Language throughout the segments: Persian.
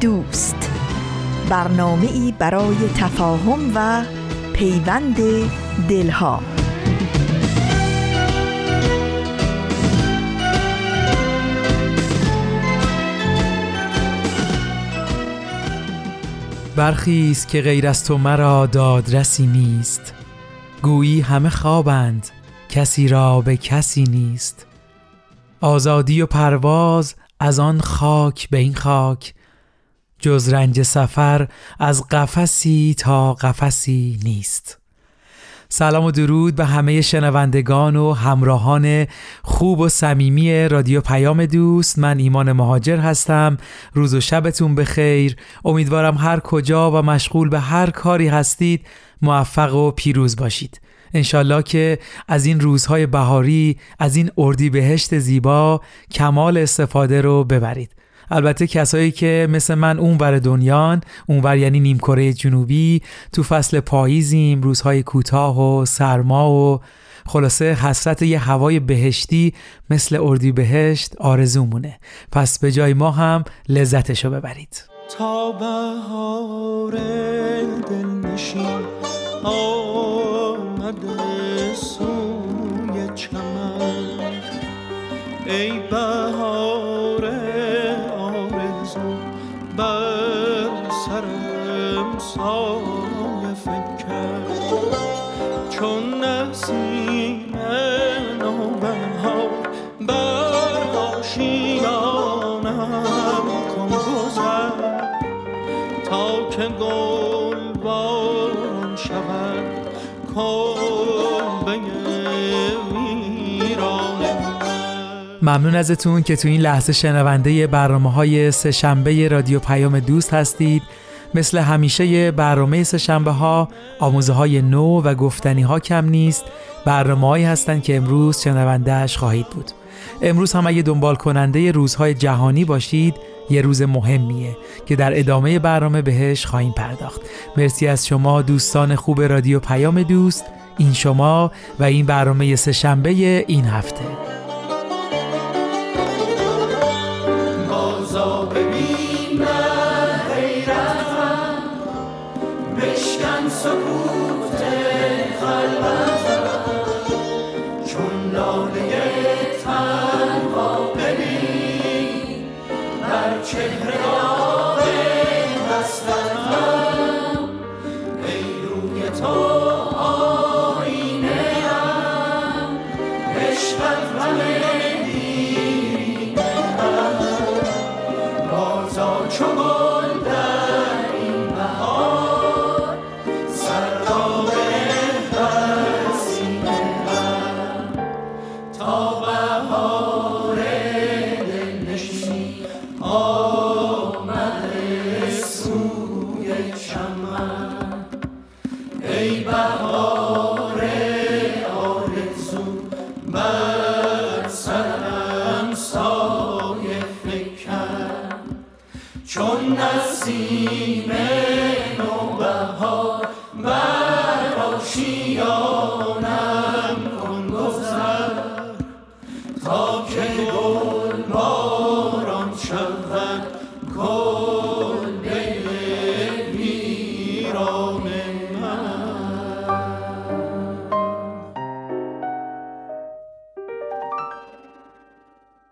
دوست. برنامه ای برای تفاهم و پیوند دلها. برخیز که غیر از تو مرا دادرسی نیست. گویی همه خوابند کسی را به کسی نیست. آزادی و پرواز از آن خاک به این خاک. جز رنج سفر از قفسی تا قفسی نیست. سلام و درود به همه شنوندگان و همراهان خوب و صمیمی رادیو پیام دوست. من ایمان مهاجر هستم. روز و شبتون بخیر. امیدوارم هر کجا و مشغول به هر کاری هستید موفق و پیروز باشید. انشالله که از این روزهای بهاری از این اردی بهشت زیبا کمال استفاده رو ببرید. البته کسایی که مثل من اونور دنیان اونور یعنی نیمکره جنوبی تو فصل پاییزیم روزهای کوتاه و سرما و خلاصه حسرت یه هوای بهشتی مثل اردی بهشت آرزومونه. پس به جای ما هم لذتشو ببرید. تا بهار دلنشین آمده سوی چمن. ای بهار سایه فکر چون نسیم بر آشیانم کن گذر تا که گل باران شود ممنون ازتون که تو این لحظه شنونده برنامه های سه رادیو پیام دوست هستید. مثل همیشه برنامه سه شنبه ها آموزه های نو و گفتنی ها کم نیست. برنامه هایی هستند که امروز شنوندهش خواهید بود. امروز هم اگه دنبال کننده روزهای جهانی باشید یه روز مهمیه که در ادامه برنامه بهش خواهیم پرداخت. مرسی از شما دوستان خوب رادیو پیام دوست این شما و این برنامه سه شنبه این هفته.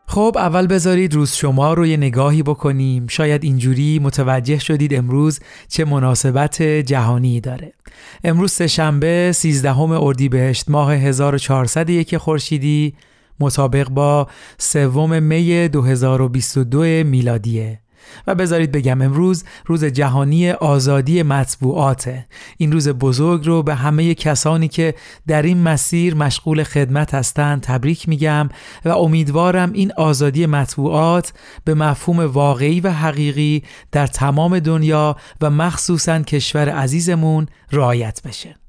خب اول بذارید روز شما رو یه نگاهی بکنیم. شاید اینجوری متوجه شدید امروز چه مناسبت جهانی داره. امروز سهشنبه 13 اردیبهشت ماه 1401 خورشیدی. مطابق با سوم می 2022 میلادیه. و بذارید بگم امروز روز جهانی آزادی مطبوعاته. این روز بزرگ رو به همه کسانی که در این مسیر مشغول خدمت هستند تبریک میگم و امیدوارم این آزادی مطبوعات به مفهوم واقعی و حقیقی در تمام دنیا و مخصوصا کشور عزیزمون رعایت بشه.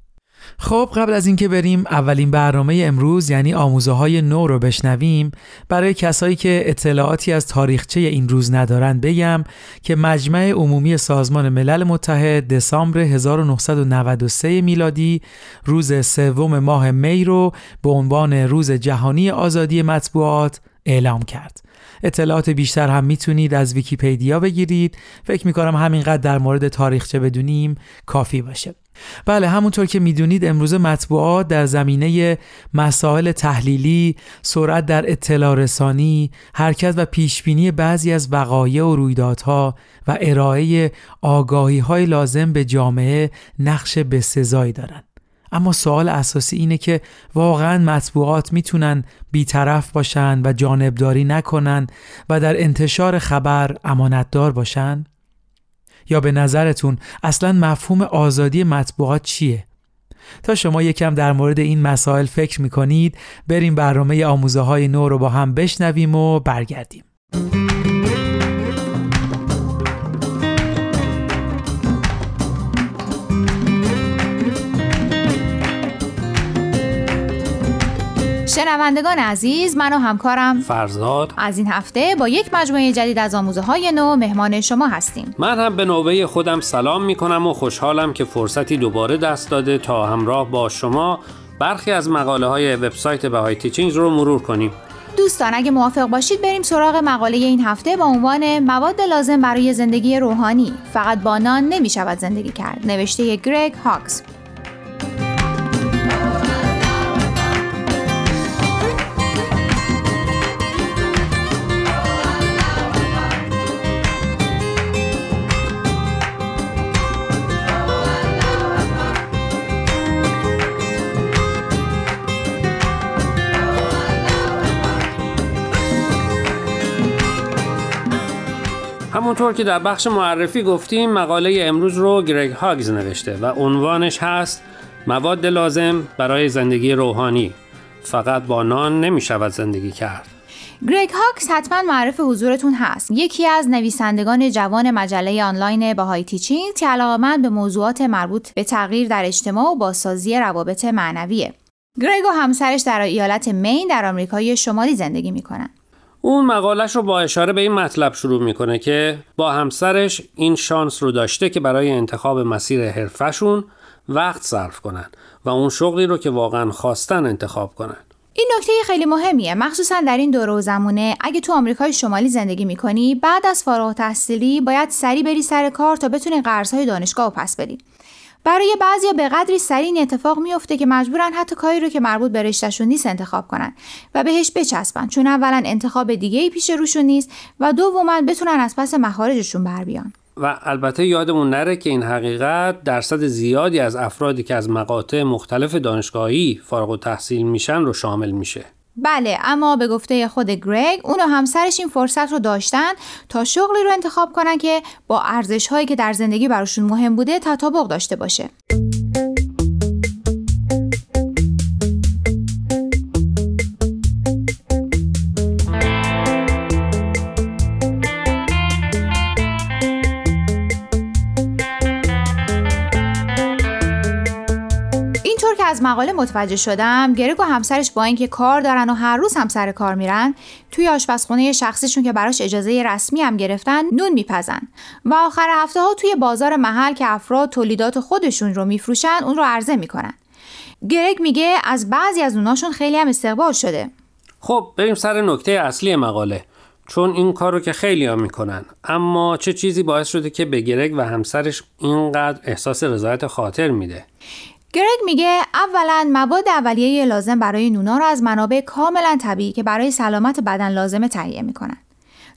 خب قبل از اینکه بریم اولین برنامه امروز یعنی آموزه های نو رو بشنویم برای کسایی که اطلاعاتی از تاریخچه این روز ندارن بگم که مجمع عمومی سازمان ملل متحد دسامبر 1993 میلادی روز سوم ماه می رو به عنوان روز جهانی آزادی مطبوعات اعلام کرد. اطلاعات بیشتر هم می‌تونید از ویکیپدیا بگیرید. فکر می‌کنم همینقدر در مورد تاریخچه بدونیم کافی باشه. بله همونطور که می‌دونید امروز مطبوعات در زمینه مسائل تحلیلی، سرعت در اطلاع رسانی، حرکت و پیشبینی بعضی از وقایع و رویدادها و ارائه آگاهی های لازم به جامعه نقش بسزایی دارند. اما سوال اساسی اینه که واقعا مطبوعات می‌تونن بیطرف باشن و جانبداری نکنن و در انتشار خبر امانتدار باشن؟ یا به نظرتون اصلا مفهوم آزادی مطبوعات چیه؟ تا شما یکم در مورد این مسائل فکر می‌کنید بریم برنامه آموزه های نو رو با هم بشنویم و برگردیم. شنوندگان عزیز من و همکارم فرزاد. از این هفته با یک مجموعه جدید از آموزه های نو مهمان شما هستیم. من هم به نوبه خودم سلام می کنم و خوشحالم که فرصتی دوباره دست داده تا همراه با شما برخی از مقاله های وبسایت بهای تیچینگز رو مرور کنیم. دوستان اگه موافق باشید بریم سراغ مقاله این هفته با عنوان مواد لازم برای زندگی روحانی. فقط با نان نمی شود زندگی کرد. نوشته گرگ هاکس. همونطور که در بخش معرفی گفتیم مقاله امروز رو گریگ هاکس نوشته و عنوانش هست مواد لازم برای زندگی روحانی. فقط با نان نمی شود زندگی کرد. گریگ هاکس حتما معرف حضورتون هست. یکی از نویسندگان جوان مجله آنلاین Bahai Teachings که علاقمند به موضوعات مربوط به تغییر در اجتماع و بازسازی روابط معنویه. گریگ و همسرش در ایالت مین در آمریکای شمالی زندگی می‌کنن. اون مقالش رو با اشاره به این مطلب شروع می‌کنه که با همسرش این شانس رو داشته که برای انتخاب مسیر حرفشون وقت صرف کنن و اون شغلی رو که واقعا خواستن انتخاب کنن. این نکته خیلی مهمیه. مخصوصا در این دوره و زمونه اگه تو آمریکای شمالی زندگی می‌کنی بعد از فارغ تحصیلی باید سری بری سر کار تا بتونی قرضهای دانشگاه و پس بدی. برای بعضیا به قدری سریع این اتفاق میفته که مجبورن حتی کاری رو که مربوط به رشتهشون نیست انتخاب کنن و بهش بچسبن چون اولا انتخاب دیگه ای پیش روشون نیست و دوما بتونن از پس مخارجشون بر بیان. و البته یادمون نره که این حقیقت درصد زیادی از افرادی که از مقاطع مختلف دانشگاهی فارغ و تحصیل میشن رو شامل میشه. بله اما به گفته خود گرگ اون و همسرش این فرصت رو داشتن تا شغلی رو انتخاب کنن که با ارزش هایی که در زندگی براشون مهم بوده تطابق داشته باشه. از مقاله متوجه شدم گرگ و همسرش با اینکه کار دارن و هر روز هم سر کار میرن توی آشپزخونه شخصیشون که براش اجازه رسمی هم گرفتن نون میپزن. و آخر هفته ها توی بازار محل که افراد تولیدات خودشون رو میفروشن اون رو عرضه می‌کنن. گرگ میگه از بعضی از اوناشون خیلی هم استقبال شده. خب بریم سر نکته اصلی مقاله. چون این کار رو که خیلی ها می‌کنن. اما چه چیزی باعث شده که به گرگ و همسرش اینقدر احساس رضایت خاطر میده؟ گرگ میگه اولا مواد اولیه لازم برای نونا رو از منابع کاملا طبیعی که برای سلامت بدن لازمه تهیه می‌کنن.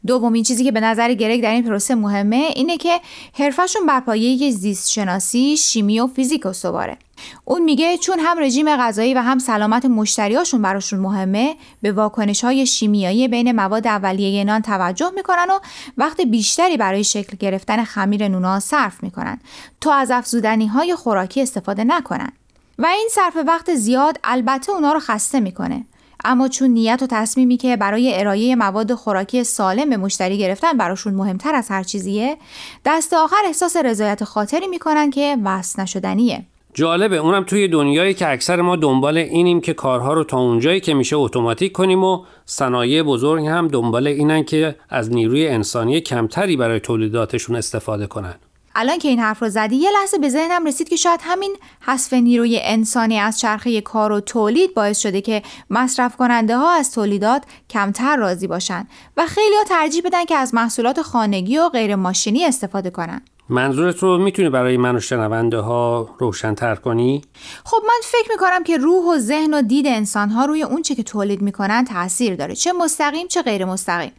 دومین چیزی که به نظر گرگ در این پروسه مهمه اینه که حرفشون بر پایه زیست شناسی، شیمی و فیزیک استواره. اون میگه چون هم رژیم غذایی و هم سلامت مشتریاشون براشون مهمه به واکنش های شیمیایی بین مواد اولیه نان توجه می‌کنن و وقت بیشتری برای شکل گرفتن خمیر نونا صرف می‌کنن تا از افزودنی های خوراکی استفاده نکنن و این صرف وقت زیاد البته اونا رو خسته می‌کنه اما چون نیت و تصمیمی که برای ارائه مواد خوراکی سالم به مشتری گرفتن براشون مهمتر از هر چیزیه دست آخر احساس رضایت خاطری می‌کنن که وصل نشدنیه. جالبه اونم توی دنیایی که اکثر ما دنبال اینیم که کارها رو تا اونجایی که میشه اتوماتیک کنیم و صنایع بزرگ هم دنبال اینن که از نیروی انسانی کمتری برای تولیداتشون استفاده کنن. الان که این حرف رو زدی یه لحظه به ذهنم رسید که شاید همین حذف نیروی انسانی از چرخه کار و تولید باعث شده که مصرف کننده ها از تولیدات کمتر راضی باشن و خیلی ها ترجیح بدن که از محصولات خانگی و غیر ماشینی استفاده کنن. منظورت رو می‌تونی برای من و شنونده ها روشنتر کنی؟ خب من فکر می‌کنم که روح و ذهن و دید انسان ها روی اون چه که تولید می‌کنن تاثیر داره چه مستقیم چه غیر مستقیم.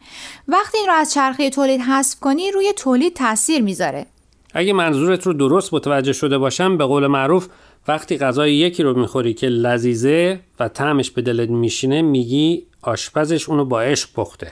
وقتی این رو از چرخه تولید حذف کنی روی تولید تاثیر می‌ذاره. اگه منظورت رو درست متوجه شده باشم به قول معروف وقتی غذای یکی رو می‌خوری که لذیذه و طعمش به دلت میشینه میگی آشپزش اونو با عشق پخته.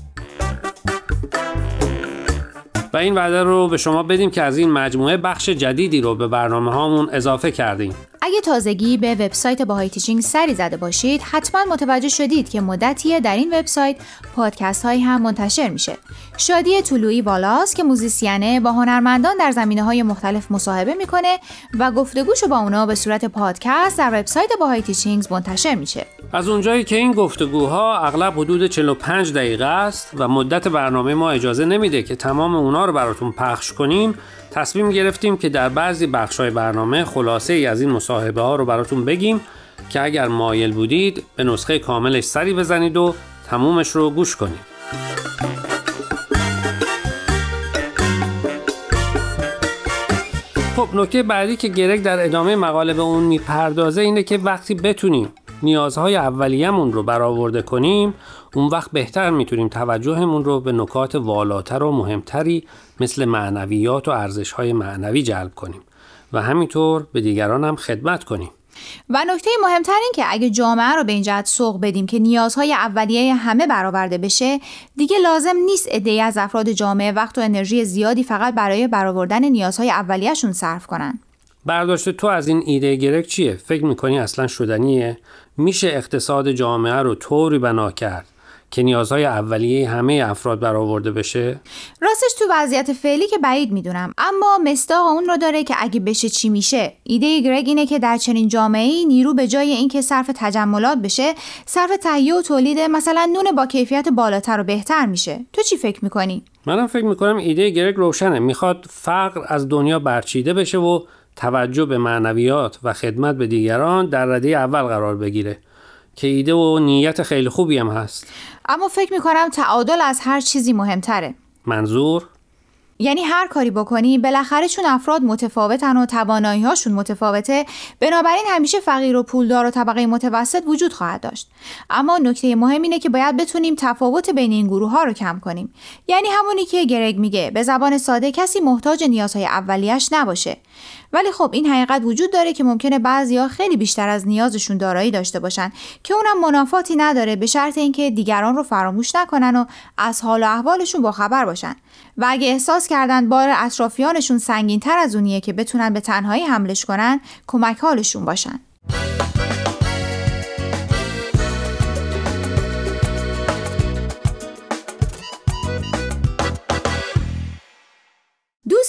و این وعده رو به شما بدیم که از این مجموعه بخش جدیدی رو به برنامه هامون اضافه کردیم. اگه تازگی به وبسایت باهای تیچینگ سری زده باشید حتما متوجه شدید که مدتیه در این وبسایت پادکست هایی هم منتشر میشه. شادی طلوعی بالاست که موزیسینه با هنرمندان در زمینه های مختلف مصاحبه می‌کنه و گفتگوشو با اونا به صورت پادکست در وبسایت باهای تیچینگز منتشر میشه. از اونجایی که این گفتگوها اغلب حدود 45 دقیقه است و مدت برنامه ما اجازه نمیده که تمام اونا رو براتون پخش کنیم تصمیم گرفتیم که در بعضی بخشای برنامه خلاصه ای از این مصاحبه ها رو براتون بگیم که اگر مایل بودید به نسخه کاملش سری بزنید و تمومش رو گوش کنید. خب نکته بعدی که گرگ در ادامه مقاله به اون می‌پردازه اینه که وقتی بتونیم نیازهای اولیه‌مون رو برآورده کنیم اون وقت بهتر می‌تونیم توجهمون رو به نکات والاتر و مهمتری مثل معنویات و ارزشهای معنوی جلب کنیم و همینطور به دیگران هم خدمت کنیم و نکته مهمتر این که اگه جامعه رو به این جهت سوق بدیم که نیازهای اولیه همه برآورده بشه دیگه لازم نیست عده‌ای از افراد جامعه وقت و انرژی زیادی فقط برای برآوردن نیازهای اولیهشون صرف کنن برداشت تو از این ایده گرک چیه؟ فکر می‌کنی اصلا شدنیه؟ میشه اقتصاد جامعه رو طوری بنا کرد که نیازهای اولیه همه افراد برآورده بشه؟ راستش تو وضعیت فعلی که بعید می‌دونم. اما مستاق اون رو داره که اگه بشه چی میشه؟ ایده گرگ اینه که در چنین جامعه نیرو به جای اینکه صرف تجملات بشه صرف تهیه و تولید مثلا نون با کیفیت بالاتر و بهتر میشه. تو چی فکر می‌کنی؟ منم فکر می‌کنم ایده گرگ روشنه. می‌خواد فقر از دنیا برچیده بشه و توجه به معنویات و خدمت به دیگران در رده اول قرار بگیره. که ایده و نیت خیلی خوبی هم هست. اما فکر می‌کنم تعادل از هر چیزی مهمتره. منظور؟ یعنی هر کاری بکنی بالاخره چون افراد متفاوتن و توانایی هاشون متفاوته بنابراین همیشه فقیر و پولدار و طبقه متوسط وجود خواهد داشت. اما نکته مهم اینه که باید بتونیم تفاوت بین این گروه ها رو کم کنیم. یعنی همونی که گرگ میگه به زبان ساده کسی محتاج نیازهای اولیش نباشه. ولی خب این حقیقت وجود داره که ممکنه بعضیا خیلی بیشتر از نیازشون دارایی داشته باشن که اونم منافاتی نداره به شرط اینکه دیگران رو فراموش نکنن و از حال و احوالشون با خبر باشن. و اگه احساس کردن بار اطرافیانشون سنگین تر از اونیه که بتونن به تنهایی حملش کنن کمک حالشون باشن.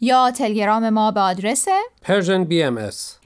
یا تلگرام ما به آدرس Persian BMS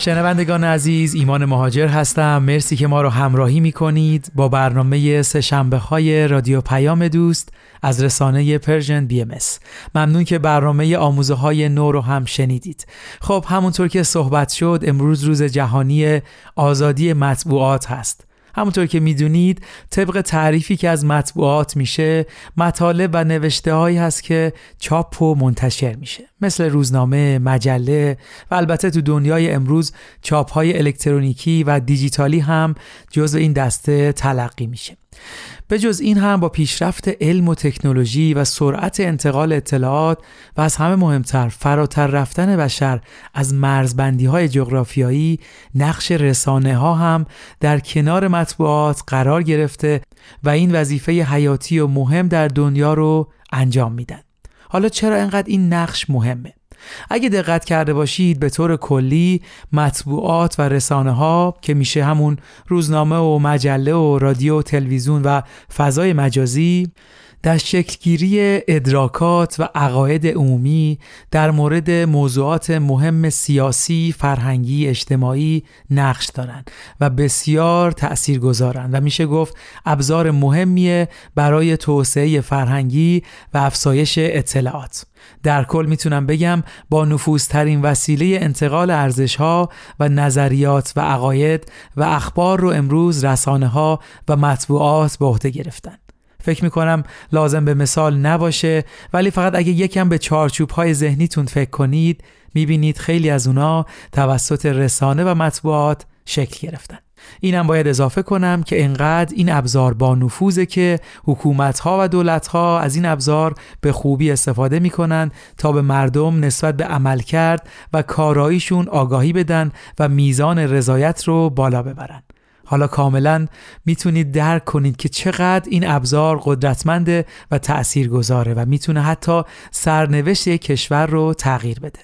شنوندگان عزیز ایمان مهاجر هستم. مرسی که ما رو همراهی می کنید با برنامه های رادیو پیام دوست از رسانه Persian BMS ممنون که برنامه آموزه های نو رو هم شنیدید. خب همونطور که صحبت شد امروز روز جهانی آزادی مطبوعات هست. همونطور که می‌دونید طبق تعریفی که از مطبوعات میشه مطالب و نوشته هایی هست که چاپ و منتشر میشه. مثل روزنامه، مجله و البته تو دنیای امروز چاپ های الکترونیکی و دیجیتالی هم جزو این دسته تلقی میشه. به جز این هم با پیشرفت علم و تکنولوژی و سرعت انتقال اطلاعات و از همه مهمتر فراتر رفتن بشر از مرزبندی های جغرافیایی نقش رسانه ها هم در کنار مطبوعات قرار گرفته و این وظیفه حیاتی و مهم در دنیا رو انجام میدن حالا چرا انقدر این نقش مهمه؟ اگه دقت کرده باشید به طور کلی مطبوعات و رسانه ها که میشه همون روزنامه و مجله و رادیو و تلویزیون و فضای مجازی در شکلگیری ادراکات و عقاید عمومی در مورد موضوعات مهم سیاسی، فرهنگی، اجتماعی نقش دارند و بسیار تأثیر گذارند و میشه گفت ابزار مهمیه برای توسعه فرهنگی و افزایش اطلاعات. در کل می‌تونم بگم با نفوذترین وسیله انتقال ارزش ها و نظریات و عقاید و اخبار رو امروز رسانه ها و مطبوعات به عهده گرفتن. فکر می‌کنم لازم به مثال نباشه. ولی فقط اگه یکم به چارچوب های ذهنیتون فکر کنید می‌بینید خیلی از اونا توسط رسانه و مطبوعات شکل گرفتن. اینم باید اضافه کنم که انقدر این ابزار با نفوذه که حکومت ها و دولت ها از این ابزار به خوبی استفاده می‌کنن تا به مردم نسبت به عمل کرد و کاراییشون آگاهی بدن و میزان رضایت رو بالا ببرن. حالا کاملا می‌تونید درک کنید که چقدر این ابزار قدرتمنده و تأثیر گذاره و می‌تونه حتی سرنوشت یک کشور رو تغییر بده.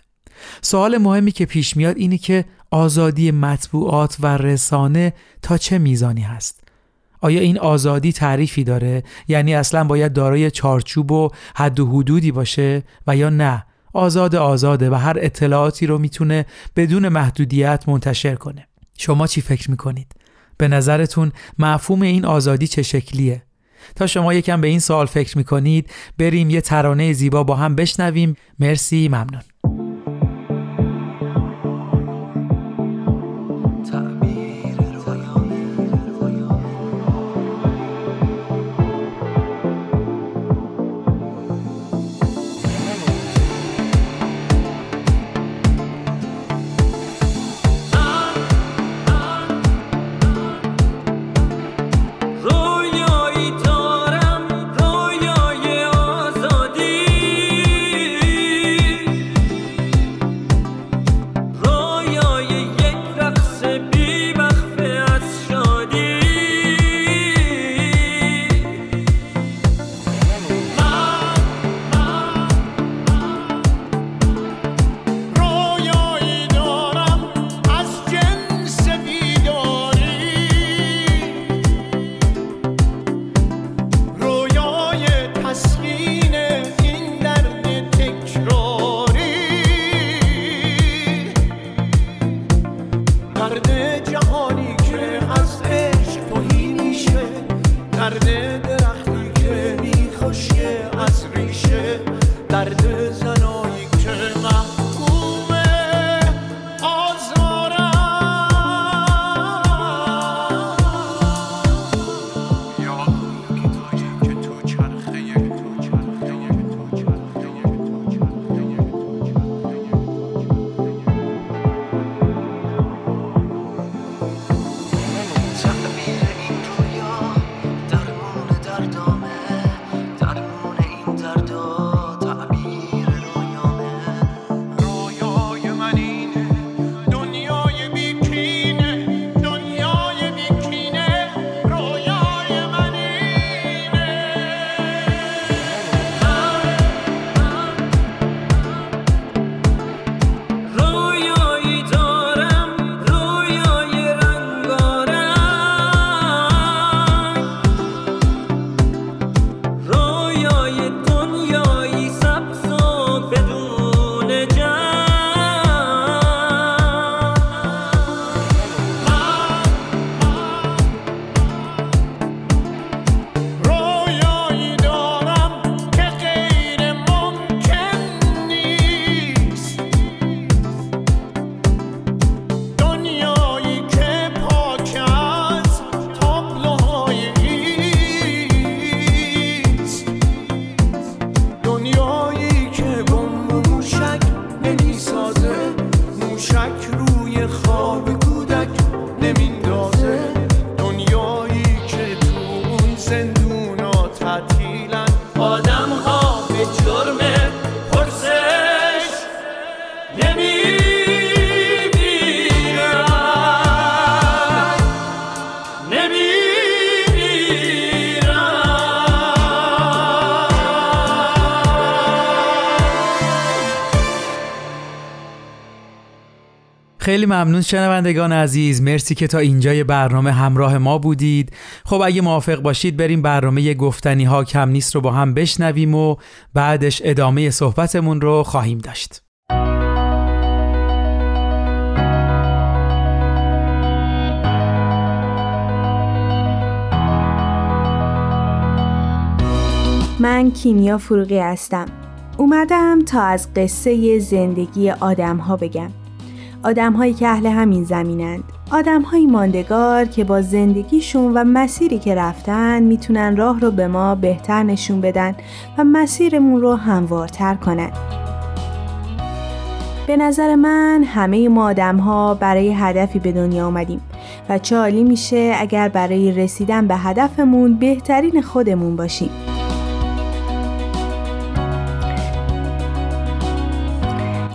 سوال مهمی که پیش میاد اینه که آزادی مطبوعات و رسانه تا چه میزانی هست؟ آیا این آزادی تعریفی داره؟ یعنی اصلا باید دارای چارچوب و حد و حدودی باشه و یا نه؟ آزاد آزاده و هر اطلاعاتی رو می‌تونه بدون محدودیت منتشر کنه. شما چی فکر می‌کنید؟ به نظرتون مفهوم این آزادی چه شکلیه؟ تا شما یکم به این سوال فکر می‌کنید بریم یه ترانه زیبا با هم بشنویم. مرسی ممنون. خیلی ممنون شنوندگان عزیز. مرسی که تا اینجای برنامه همراه ما بودید. خب اگه موافق باشید بریم برنامه گفتنی ها کم نیست رو با هم بشنویم و بعدش ادامه صحبتمون رو خواهیم داشت. من کیمیا فروغی هستم. اومدم تا از قصه زندگی آدم ها بگم. آدم هایی که اهل همین زمینند. آدم های ماندگار که با زندگیشون و مسیری که رفتن می‌تونن راه رو به ما بهتر نشون بدن و مسیرمون رو هموارتر کنن. به نظر من همه ما آدم ها برای هدفی به دنیا آمدیم و چه عالی میشه اگر برای رسیدن به هدفمون بهترین خودمون باشیم.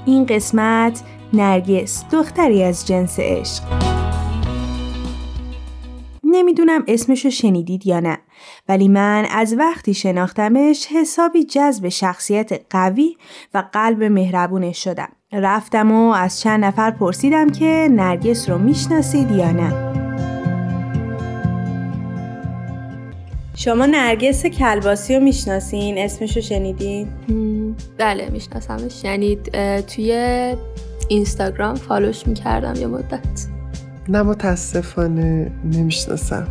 این قسمت نرگس دختری از جنس عشق. نمی‌دونم اسمشو شنیدید یا نه ولی من از وقتی شناختمش حسابی جذب شخصیت قوی و قلب مهربونش شدم. رفتم و از چند نفر پرسیدم که نرگس رو می‌شناسید یا نه. شما نرگس کلباسی رو می‌شناسین؟ اسمشو شنیدین؟ بله میشناسمش. یعنی توی اینستاگرام فالوش می‌کردم یه مدت. نه متاسفانه نمی‌شناسم.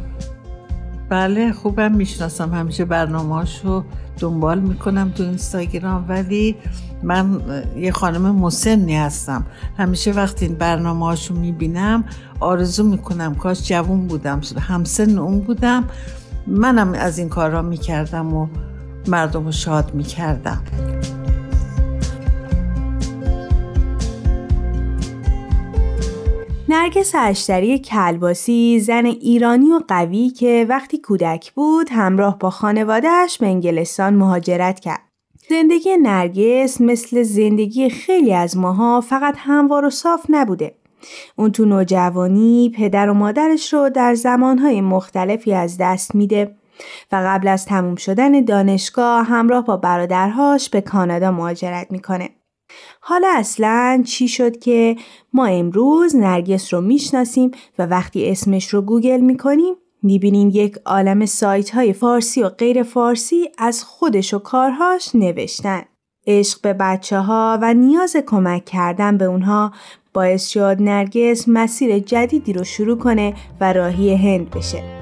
بله خوبم می‌شناسم. همیشه برنامهاشو دنبال می‌کنم تو اینستاگرام ولی من یه خانم مسنی هستم. همیشه وقتی این برنامه هاشو می‌بینم آرزو می‌کنم کاش جوون بودم همسن اون بودم. منم از این کار را می‌کردم و مردم رو شاد می‌کردم. نرگس اشتری کلباسی زن ایرانی و قوی که وقتی کودک بود همراه با خانوادهش به انگلستان مهاجرت کرد. زندگی نرگس مثل زندگی خیلی از ماها فقط هموار و صاف نبوده. اون تو نوجوانی پدر و مادرش رو در زمانهای مختلفی از دست میده و قبل از تموم شدن دانشگاه همراه با برادرهاش به کانادا مهاجرت می‌کنه. حالا اصلا چی شد که ما امروز نرگس رو می‌شناسیم و وقتی اسمش رو گوگل می‌کنیم می‌بینیم یک عالم سایت های فارسی و غیر فارسی از خودش و کارهاش نوشتن. عشق به بچه ها و نیاز کمک کردن به اونها باعث شد نرگس مسیر جدیدی رو شروع کنه و راهی هند بشه.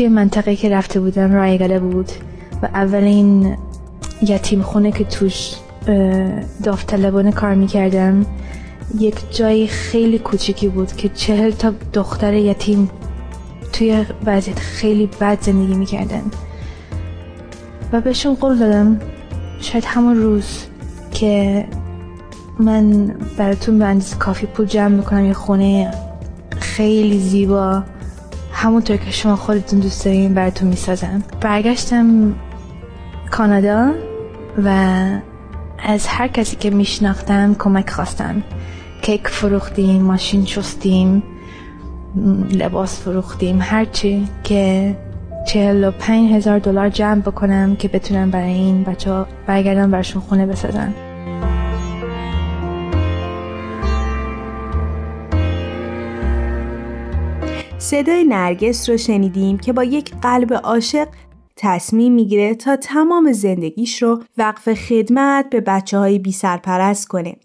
توی منطقه که رفته بودم رایگله بود و اولین یتیم خونه که توش داوطلبانه کار می‌کردم یک جای خیلی کوچیکی بود که چهل تا دختر یتیم توی وضعیت خیلی بد زندگی می‌کردن. و بهشون قول دادم شاید همون روز که من براتون به اندازه کافی پول جمع می‌کنم یه خونه خیلی زیبا همونطور که شما خودتون دوست دارین براتون می‌سازم. برگشتم کانادا و از هر کسی که میشناختم کمک خواستم. کیک فروختیم ماشین شستیم لباس فروختیم هرچی که چهل و پنج هزار دلار جمع بکنم که بتونم برای این بچه ها برگردم برشون خونه بسازم. صدای نرگس رو شنیدیم که با یک قلب عاشق تصمیم می‌گیره تا تمام زندگیش رو وقف خدمت به بچه های بی سرپرست کنه.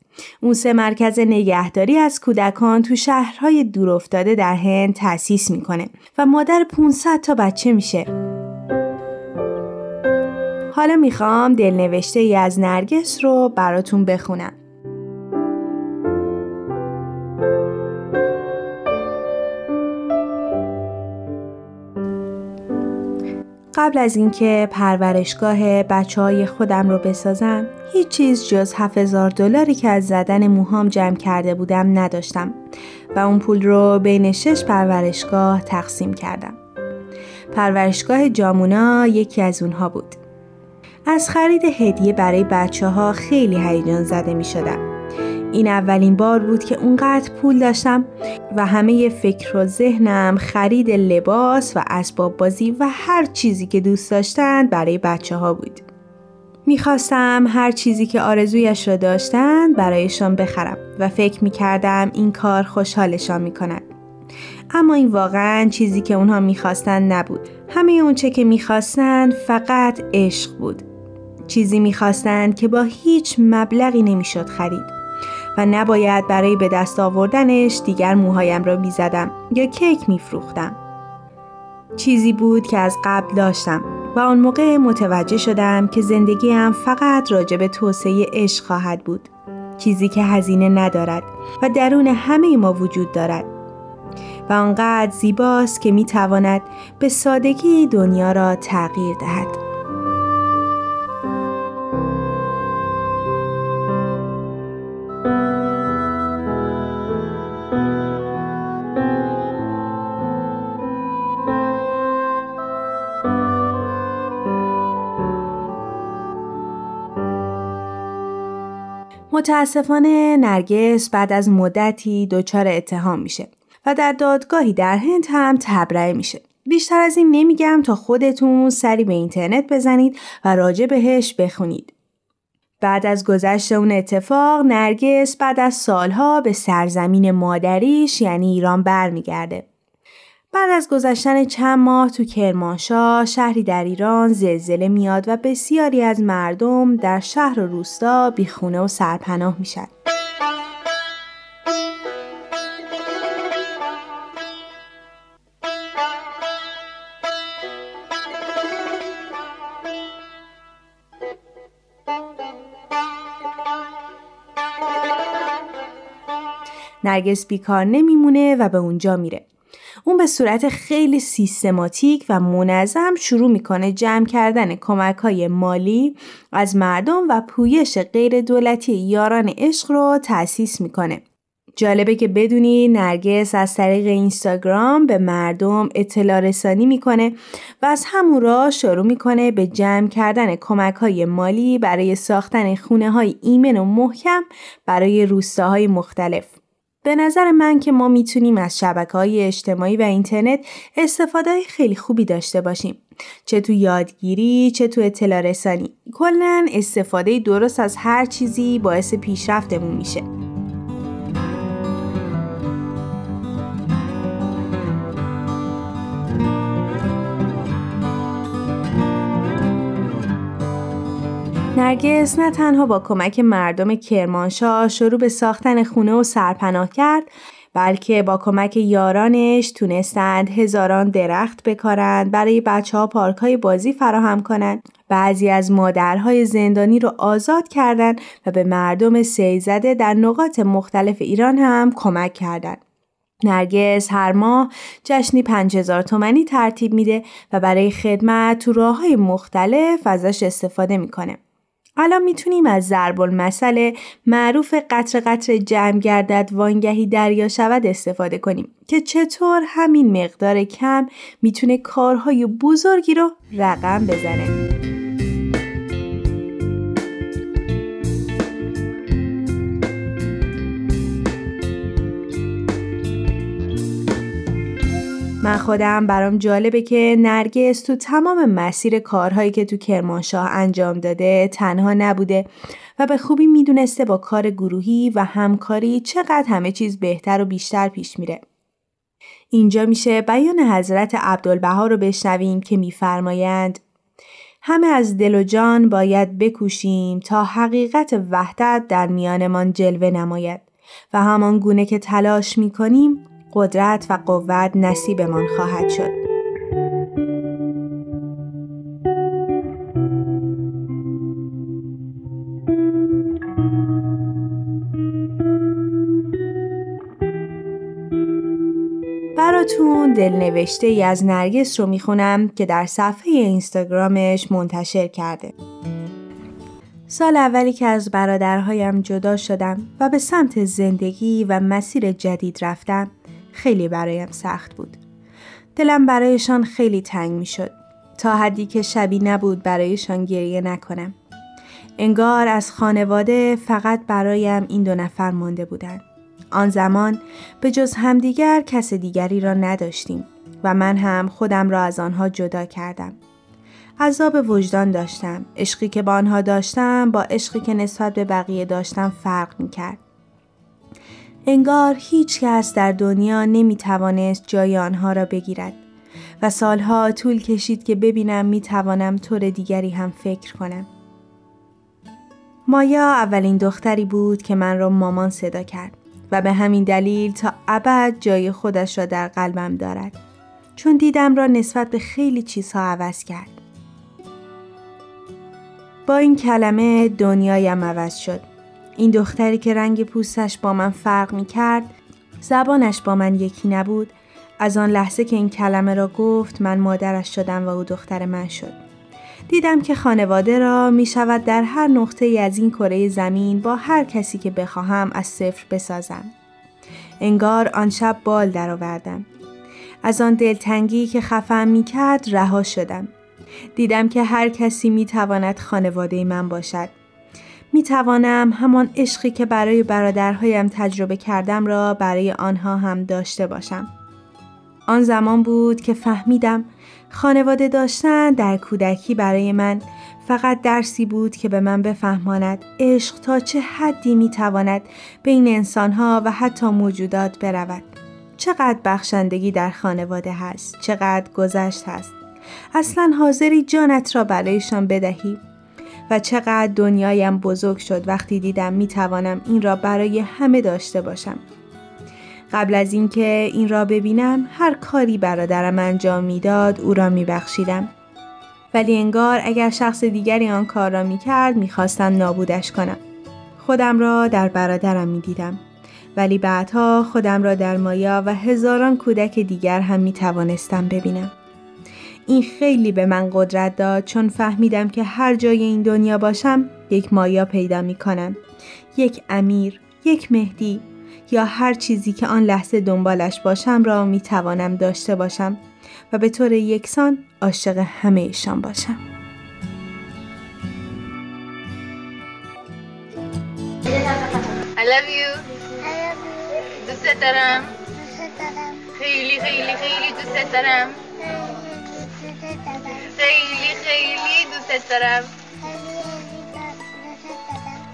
اون سه مرکز نگهداری از کودکان تو شهرهای دورافتاده در هند تأسیس می‌کنه و مادر 500 تا بچه میشه. حالا می‌خوام دلنوشته ای از نرگس رو براتون بخونم. قبل از اینکه پرورشگاه بچه های خودم رو بسازم هیچ چیز جز 7000 دلاری که از زدن موهام جمع کرده بودم نداشتم و اون پول رو بین شش پرورشگاه تقسیم کردم. پرورشگاه جامونا یکی از اونها بود. از خرید هدیه برای بچه ها خیلی هیجان زده می شدم. این اولین بار بود که اونقدر پول داشتم و همه فکر و ذهنم خرید لباس و اسباب بازی و هر چیزی که دوست داشتند برای بچه ها بود. می‌خواستم هر چیزی که آرزویش را داشتند برایشان بخرم و فکر می‌کردم این کار خوشحالشان می‌کند. اما این واقعا چیزی که اونها می‌خواستند نبود. همه اونچه که می‌خواستند فقط عشق بود. چیزی می‌خواستند که با هیچ مبلغی نمی‌شد خرید. و نباید برای به دست آوردنش دیگر موهایم را می‌زدم یا کیک میفروختم. چیزی بود که از قبل داشتم و آن موقع متوجه شدم که زندگیم فقط راجع به توسعه عشق خواهد بود. چیزی که هزینه ندارد و درون همه ما وجود دارد. و آنقدر زیباست که می تواند به سادگی دنیا را تغییر دهد. متاسفانه نرگس بعد از مدتی دچار اتهام میشه و در دادگاهی در هند هم تبرئه میشه. بیشتر از این نمیگم تا خودتون سری به اینترنت بزنید و راجع بهش بخونید. بعد از گذشت اون اتفاق نرگس بعد از سالها به سرزمین مادریش یعنی ایران برمیگرده. بعد از گذشتن چند ماه تو کرمانشاه شهری در ایران زلزله میاد و بسیاری از مردم در شهر و روستا بیخونه و سرپناه میشن. نرگس بیکار نمیمونه و به اونجا میره. اون به صورت خیلی سیستماتیک و منظم شروع می‌کنه جمع کردن کمک های مالی از مردم و پویش غیر دولتی یاران عشق رو تأسیس می‌کنه. جالبه که بدونی نرگس از طریق اینستاگرام به مردم اطلاع رسانی می‌کنه و از همون راه شروع می‌کنه به جمع کردن کمک های مالی برای ساختن خونه های ایمن و محکم برای روستاهای مختلف. به نظر من که ما می‌تونیم از شبکه های اجتماعی و اینترنت استفاده خیلی خوبی داشته باشیم. چه تو یادگیری چه تو اطلاع رسانی. کلا استفاده درست از هر چیزی باعث پیشرفتمون میشه. نرگس نه تنها با کمک مردم کرمانشاه شروع به ساختن خونه و سرپناه کرد بلکه با کمک یارانش تونستند هزاران درخت بکارند برای بچه ها پارک های بازی فراهم کنند بعضی از مادرهای زندانی رو آزاد کردند و به مردم سیزده در نقاط مختلف ایران هم کمک کردند. نرگس هر ماه جشنی 5000 تومنی ترتیب میده و برای خدمت تو راه های مختلف ازش استفاده می‌کنه. الان می‌تونیم از ضرب المثل معروف قطر قطر جمع گردد وانگهی دریا شود استفاده کنیم که چطور همین مقدار کم می‌تونه کارهای بزرگی رو رقم بزنه. من خودم برام جالبه که نرگس تو تمام مسیر کارهایی که تو کرمانشاه انجام داده تنها نبوده و به خوبی می‌دونسته با کار گروهی و همکاری چقدر همه چیز بهتر و بیشتر پیش میره. اینجا میشه بیان حضرت عبدالبها رو بشنویم که میفرمایند همه از دل و جان باید بکوشیم تا حقیقت وحدت در میانمان جلوه نماید و همان گونه که تلاش می‌کنیم قدرت و قوت نصیبمان خواهد شد. براتون دلنوشته ای از نرگس رو می‌خونم که در صفحه اینستاگرامش منتشر کرده. سال اولی که از برادرهایم جدا شدم و به سمت زندگی و مسیر جدید رفتم خیلی برایم سخت بود. دلم برایشان خیلی تنگ می شد تا حدی که شبی نبود برایشان گریه نکنم. انگار از خانواده فقط برایم این دو نفر مانده بودند. آن زمان به جز همدیگر کس دیگری را نداشتیم و من هم خودم را از آنها جدا کردم. عذاب وجدان داشتم. عشقی که با آنها داشتم با عشقی که نسبت به بقیه داشتم فرق می کرد. انگار هیچ کس در دنیا نمی توانست جای آنها را بگیرد و سالها طول کشید که ببینم می توانم طور دیگری هم فکر کنم. مایا اولین دختری بود که من را مامان صدا کرد و به همین دلیل تا ابد جای خودش را در قلبم دارد چون دیدم را نسبت به خیلی چیزها عوض کرد. با این کلمه دنیایم عوض شد. این دختری که رنگ پوستش با من فرق می کرد، زبانش با من یکی نبود، از آن لحظه که این کلمه را گفت من مادرش شدم و او دختر من شد. دیدم که خانواده را می شود در هر نقطه ای از این کره زمین با هر کسی که بخواهم از صفر بسازم. انگار آن شب بال درآوردم. از آن دلتنگی که خفم می کرد رها شدم. دیدم که هر کسی می تواند خانواده من باشد. می توانم همان عشقی که برای برادرهایم تجربه کردم را برای آنها هم داشته باشم. آن زمان بود که فهمیدم خانواده داشتن در کودکی برای من فقط درسی بود که به من بفهماند عشق تا چه حدی می تواند بین انسانها و حتی موجودات برود. چقدر بخشندگی در خانواده هست، چقدر گذشت هست. اصلا حاضری جانت را برایشان بدهی و چقدر دنیایم بزرگ شد وقتی دیدم می توانم این را برای همه داشته باشم. قبل از اینکه این را ببینم هر کاری برادرم انجام می‌داد او را میبخشیدم ولی انگار اگر شخص دیگری آن کار را می‌کرد می‌خواستم نابودش کنم خودم را در برادرم می‌دیدم ولی بعدها خودم را در مایا و هزاران کودک دیگر هم می توانستم ببینم. این خیلی به من قدرت داد چون فهمیدم که هر جای این دنیا باشم یک مایا پیدا می کنم. یک امیر، یک مهدی یا هر چیزی که آن لحظه دنبالش باشم را می توانم داشته باشم و به طور یکسان عاشق همه ایشان باشم. I love you. دوست دارم. خیلی خیلی خیلی دوست دارم. خیلی خیلی دوست دارم.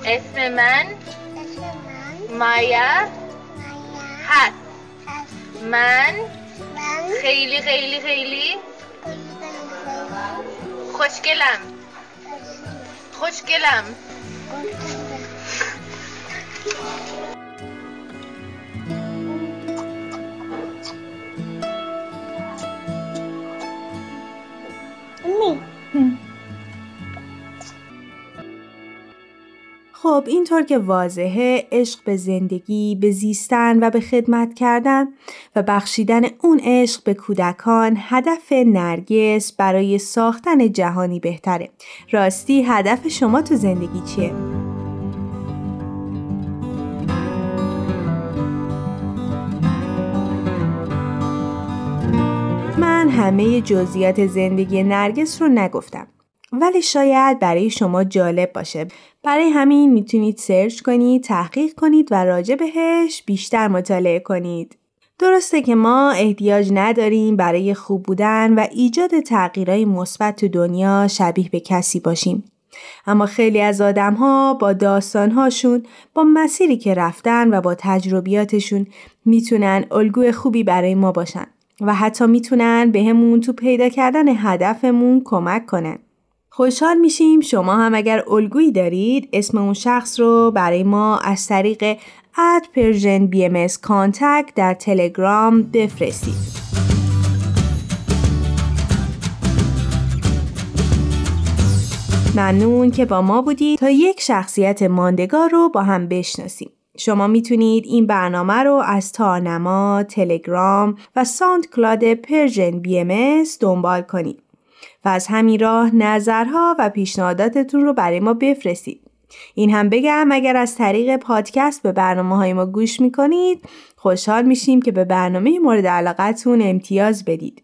اسم من مایا هست. من خیلی خیلی خیلی خوشگلم. خوشگلم. خب اینطور که واضحه عشق به زندگی، به زیستن و به خدمت کردن و بخشیدن اون عشق به کودکان هدف نرگس برای ساختن جهانی بهتره. راستی هدف شما تو زندگی چیه؟ من همه جزئیات زندگی نرگس رو نگفتم. ولی شاید برای شما جالب باشه. برای همین می‌تونید سرچ کنید، تحقیق کنید و راجع بهش بیشتر مطالعه کنید. درسته که ما احتیاج نداریم برای خوب بودن و ایجاد تغییرهای مثبت تو دنیا شبیه به کسی باشیم. اما خیلی از آدم ها با داستانهاشون با مسیری که رفتن و با تجربیاتشون می‌تونن الگوی خوبی برای ما باشن و حتی می‌تونن بهمون تو پیدا کردن هدفمون کمک کنن. خوشحال میشیم شما هم اگر الگویی دارید اسم اون شخص رو برای ما از طریق at Persian BMS در تلگرام بفرستید. ممنون که با ما بودید تا یک شخصیت ماندگار رو با هم بشناسیم. شما می‌تونید این برنامه رو از تارنما، تلگرام و SoundCloud Persian BMS دنبال کنید و از همین راه نظرها و پیشنهاداتتون رو برای ما بفرستید. این هم بگم اگر از طریق پادکست به برنامه های ما گوش می‌کنید خوشحال میشیم که به برنامه مورد علاقتون امتیاز بدید.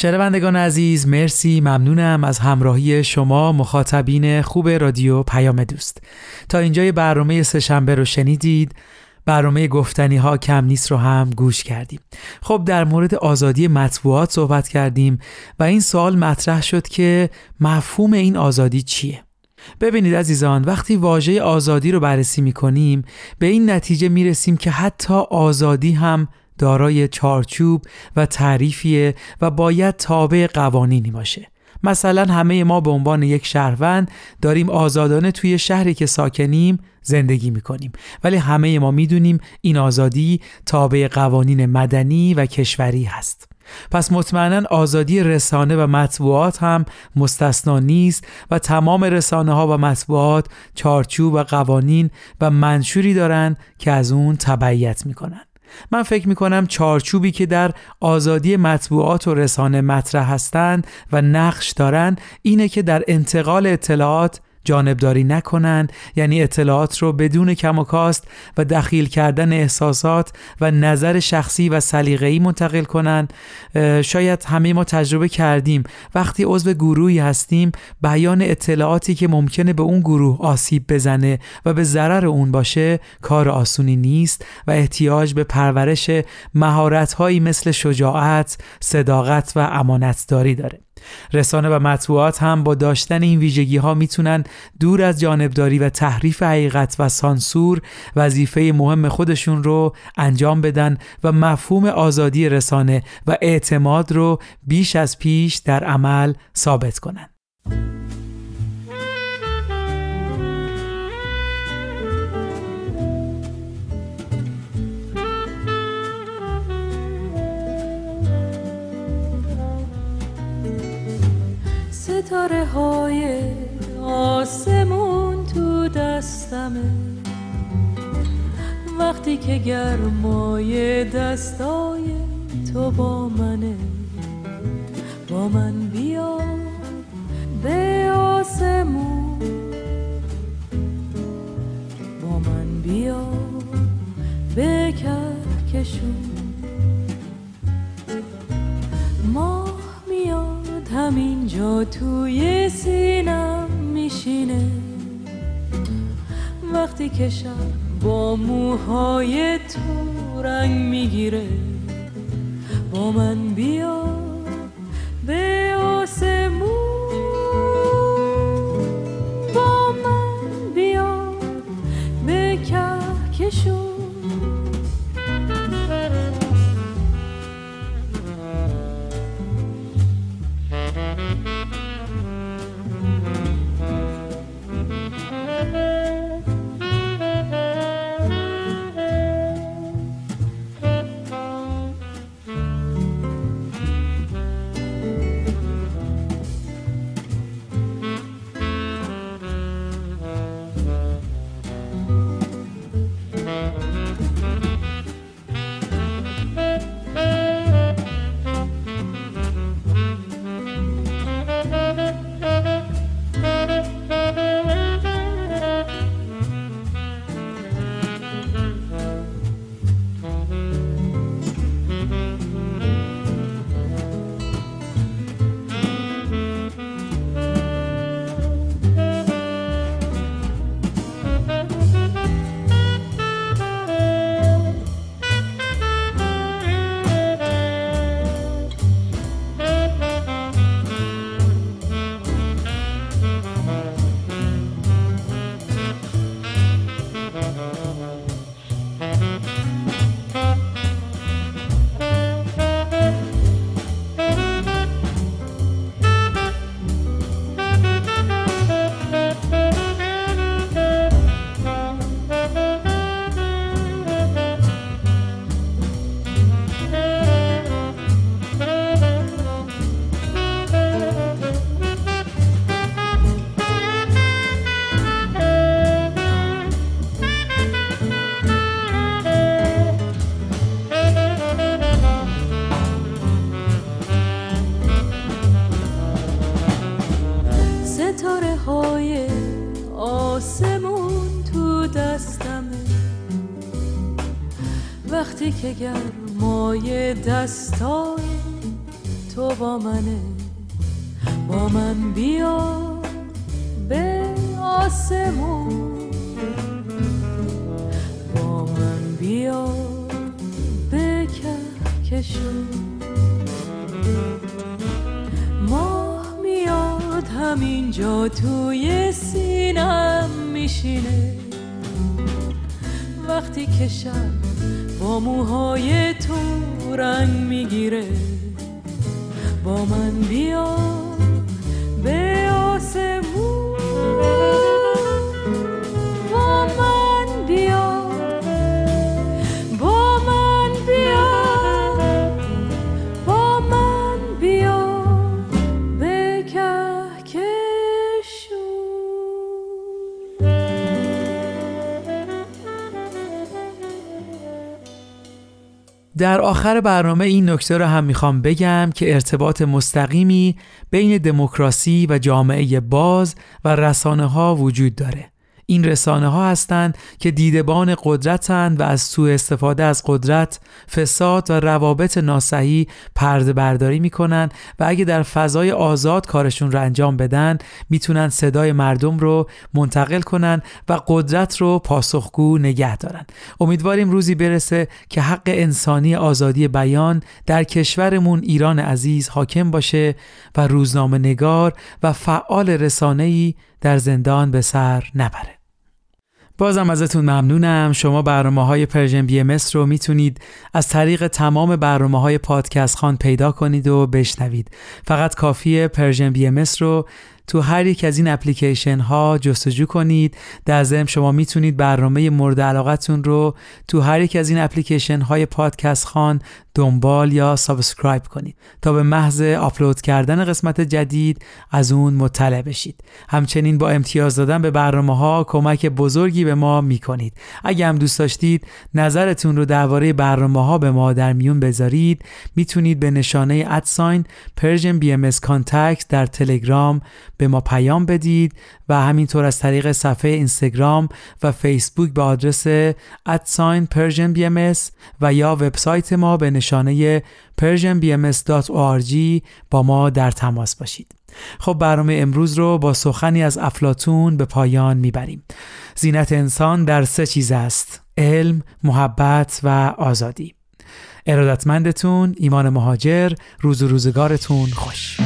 شنوندگان عزیز مرسی ممنونم از همراهی شما مخاطبین خوب رادیو پیام دوست. تا اینجای برنامه سهشنبه رو شنیدید برنامه گفتنی ها کم نیست رو هم گوش کردیم. خب در مورد آزادی مطبوعات صحبت کردیم و این سوال مطرح شد که مفهوم این آزادی چیه؟ ببینید عزیزان وقتی واژه آزادی رو بررسی می کنیم به این نتیجه می رسیم که حتی آزادی هم دارای چارچوب و تعریفیه و باید تابع قوانینی باشه. مثلا همه ما به عنوان یک شهروند داریم آزادانه توی شهری که ساکنیم زندگی می‌کنیم. ولی همه ما می‌دونیم این آزادی تابع قوانین مدنی و کشوری هست. پس مطمئنا آزادی رسانه و مطبوعات هم مستثنا نیست و تمام رسانه ها و مطبوعات چارچوب و قوانین و منشوری دارند که از اون تبعیت می‌کنن. من فکر می کنم چارچوبی که در آزادی مطبوعات و رسانه مطرح هستند و نقش دارند اینه که در انتقال اطلاعات جانبداری نکنند یعنی اطلاعات رو بدون کم و کاست و دخیل کردن احساسات و نظر شخصی و سلیقه‌ای منتقل کنند. شاید همه ما تجربه کردیم. وقتی عضو گروهی هستیم بیان اطلاعاتی که ممکنه به اون گروه آسیب بزنه و به ضرر اون باشه کار آسونی نیست و احتیاج به پرورش مهارت‌هایی مثل شجاعت، صداقت و امانتداری داره. رسانه و مطبوعات هم با داشتن این ویژگی ها می‌تونن دور از جانبداری و تحریف حقیقت و سانسور وظیفه مهم خودشون رو انجام بدن و مفهوم آزادی رسانه و اعتماد رو بیش از پیش در عمل ثابت کنند. ستاره های آسمون تو دستمه. وقتی که گرمای دستای تو با منه با من بیا به آسمون. با من بیا به کهکشون. ماه میاد. همینجا توی سینم میشینه. وقتی که شب با موهای تو رنگ می‌گیره با من بیا در آخر برنامه این نکته رو هم می‌خوام بگم که ارتباط مستقیمی بین دموکراسی و جامعه باز و رسانه ها وجود داره. این رسانه ها هستند که دیدبان قدرتند و از سوء استفاده از قدرت، فساد و روابط ناسحی پرده برداری می‌کنن و اگه در فضای آزاد کارشون رو انجام بدن می‌تونن صدای مردم رو منتقل کنن و قدرت رو پاسخگو نگه دارن. امیدواریم روزی برسه که حق انسانی آزادی بیان در کشورمون ایران عزیز حاکم باشه و روزنامه نگار و فعال رسانه‌ای در زندان به سر نبره. بازم ازتون ممنونم. شما برنامه های Persian BMS رو می‌تونید از طریق تمام برنامه های پادکست خوان پیدا کنید و بشنوید. فقط کافیه Persian BMS رو تو هر یک از این اپلیکیشن ها جستجو کنید. در ضمن شما می‌تونید برنامه مورد علاقتون رو تو هر یک از این اپلیکیشن های پادکست خوان دنبال یا subscribe کنید تا به محض آپلود کردن قسمت جدید از اون مطلع بشید. همچنین با امتیاز دادن به برنامه ها کمک بزرگی به ما می‌کنید. اگه هم دوست داشتید نظرتون رو درباره برنامه ها به ما در میون بذارید. می‌تونید به نشانه at sign Persian BMS در تلگرام به ما پیام بدید و همینطور از طریق صفحه اینستاگرام و فیسبوک به آدرس at sign Persian B و یا وبسایت ما به نشانه persianbms.org با ما در تماس باشید. خب برنامه امروز رو با سخنی از افلاطون به پایان می‌بریم. زینت انسان در سه چیز است: علم، محبت و آزادی. ارادتمندتون ایمان مهاجر روز و روزگارتون خوش